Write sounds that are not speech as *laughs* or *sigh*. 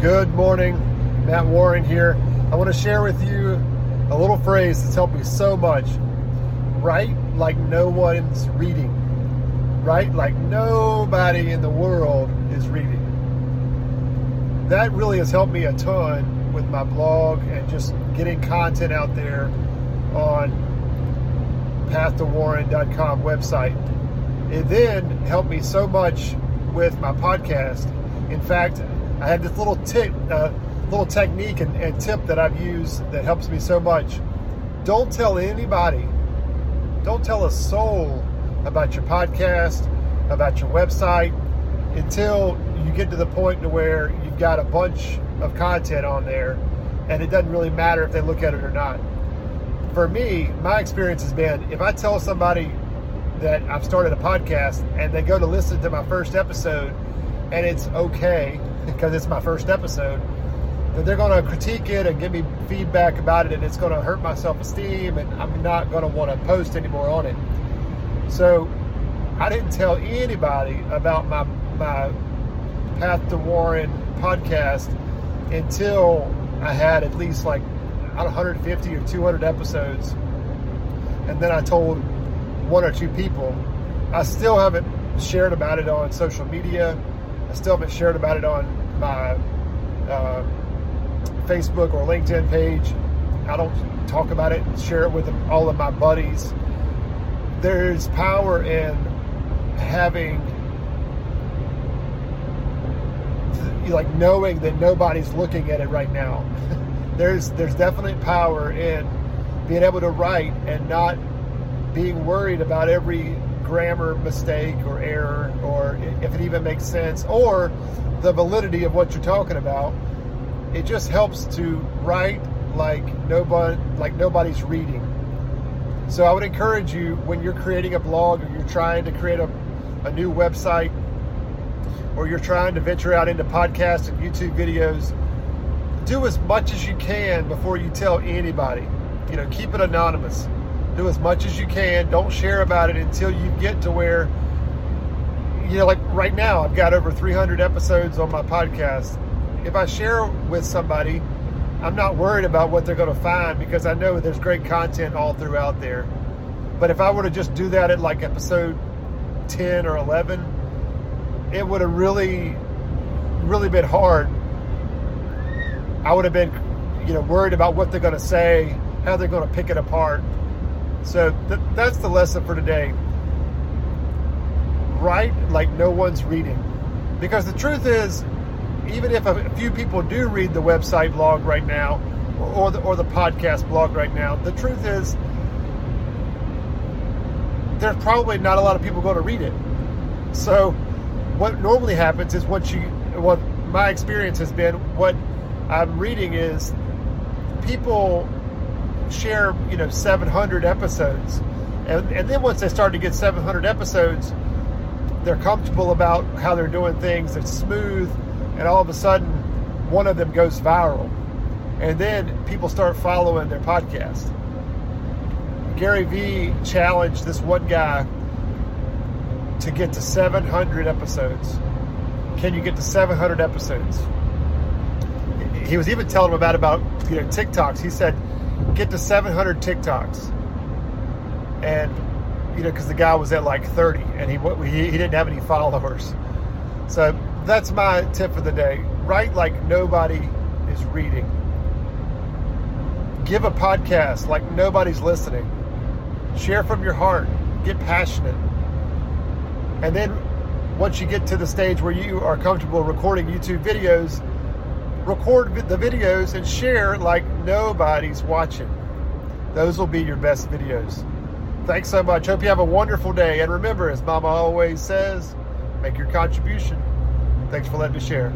Good morning, Matt Warren here. I want to share with you a little phrase that's helped me so much. Write like no one's reading. Write like nobody in the world is reading. That really has helped me a ton with my blog and just getting content out there on pathtowarren.com website. It then helped me so much with my podcast. In fact, I had this little tip, uh, little technique and, and tip that I've used that helps me so much. Don't tell anybody, don't tell a soul about your podcast, about your website, until you get to the point to where you've got a bunch of content on there, and it doesn't really matter if they look at it or not. For me, my experience has been if I tell somebody that I've started a podcast and they go to listen to my first episode and it's okay because it's my first episode, then they're going to critique it and give me feedback about it, and it's going to hurt my self esteem, and I'm not going to want to post anymore on it. So I didn't tell anybody about my my Path to Warren podcast until I had at least like 150 or 200 episodes, and then I told one or two people. I still haven't shared about it on social media. I still haven't shared about it on my uh, Facebook or LinkedIn page. I don't talk about it and share it with all of my buddies. There's power in having, like, knowing that nobody's looking at it right now. *laughs* there's there's definitely power in being able to write and not being worried about every grammar mistake or error or if it even makes sense or the validity of what you're talking about. It just helps to write like nobody like nobody's reading. So I would encourage you when you're creating a blog or you're trying to create a, a new website or you're trying to venture out into podcasts and YouTube videos, do as much as you can before you tell anybody. You know, keep it anonymous. Do as much as you can. Don't share about it until you get to where you know, like right now, I've got over 300 episodes on my podcast. If I share with somebody, I'm not worried about what they're going to find because I know there's great content all throughout there. But if I were to just do that at like episode 10 or 11, it would have really, really been hard. I would have been, you know, worried about what they're going to say, how they're going to pick it apart. So th- that's the lesson for today write like no one's reading. Because the truth is, even if a few people do read the website blog right now, or the, or the podcast blog right now, the truth is, there's probably not a lot of people going to read it. So, what normally happens is what you, what my experience has been, what I'm reading is people share, you know, 700 episodes. And, and then once they start to get 700 episodes, they're comfortable about how they're doing things, it's smooth, and all of a sudden one of them goes viral. And then people start following their podcast. Gary Vee challenged this one guy to get to 700 episodes. Can you get to 700 episodes? He was even telling him about about you know TikToks. He said, get to 700 TikToks, and you know, because the guy was at like 30 and he, he he didn't have any followers. So that's my tip for the day. Write like nobody is reading. Give a podcast like nobody's listening. Share from your heart. Get passionate. And then once you get to the stage where you are comfortable recording YouTube videos, record the videos and share like nobody's watching. Those will be your best videos. Thanks so much. Hope you have a wonderful day. And remember, as Mama always says, make your contribution. Thanks for letting me share.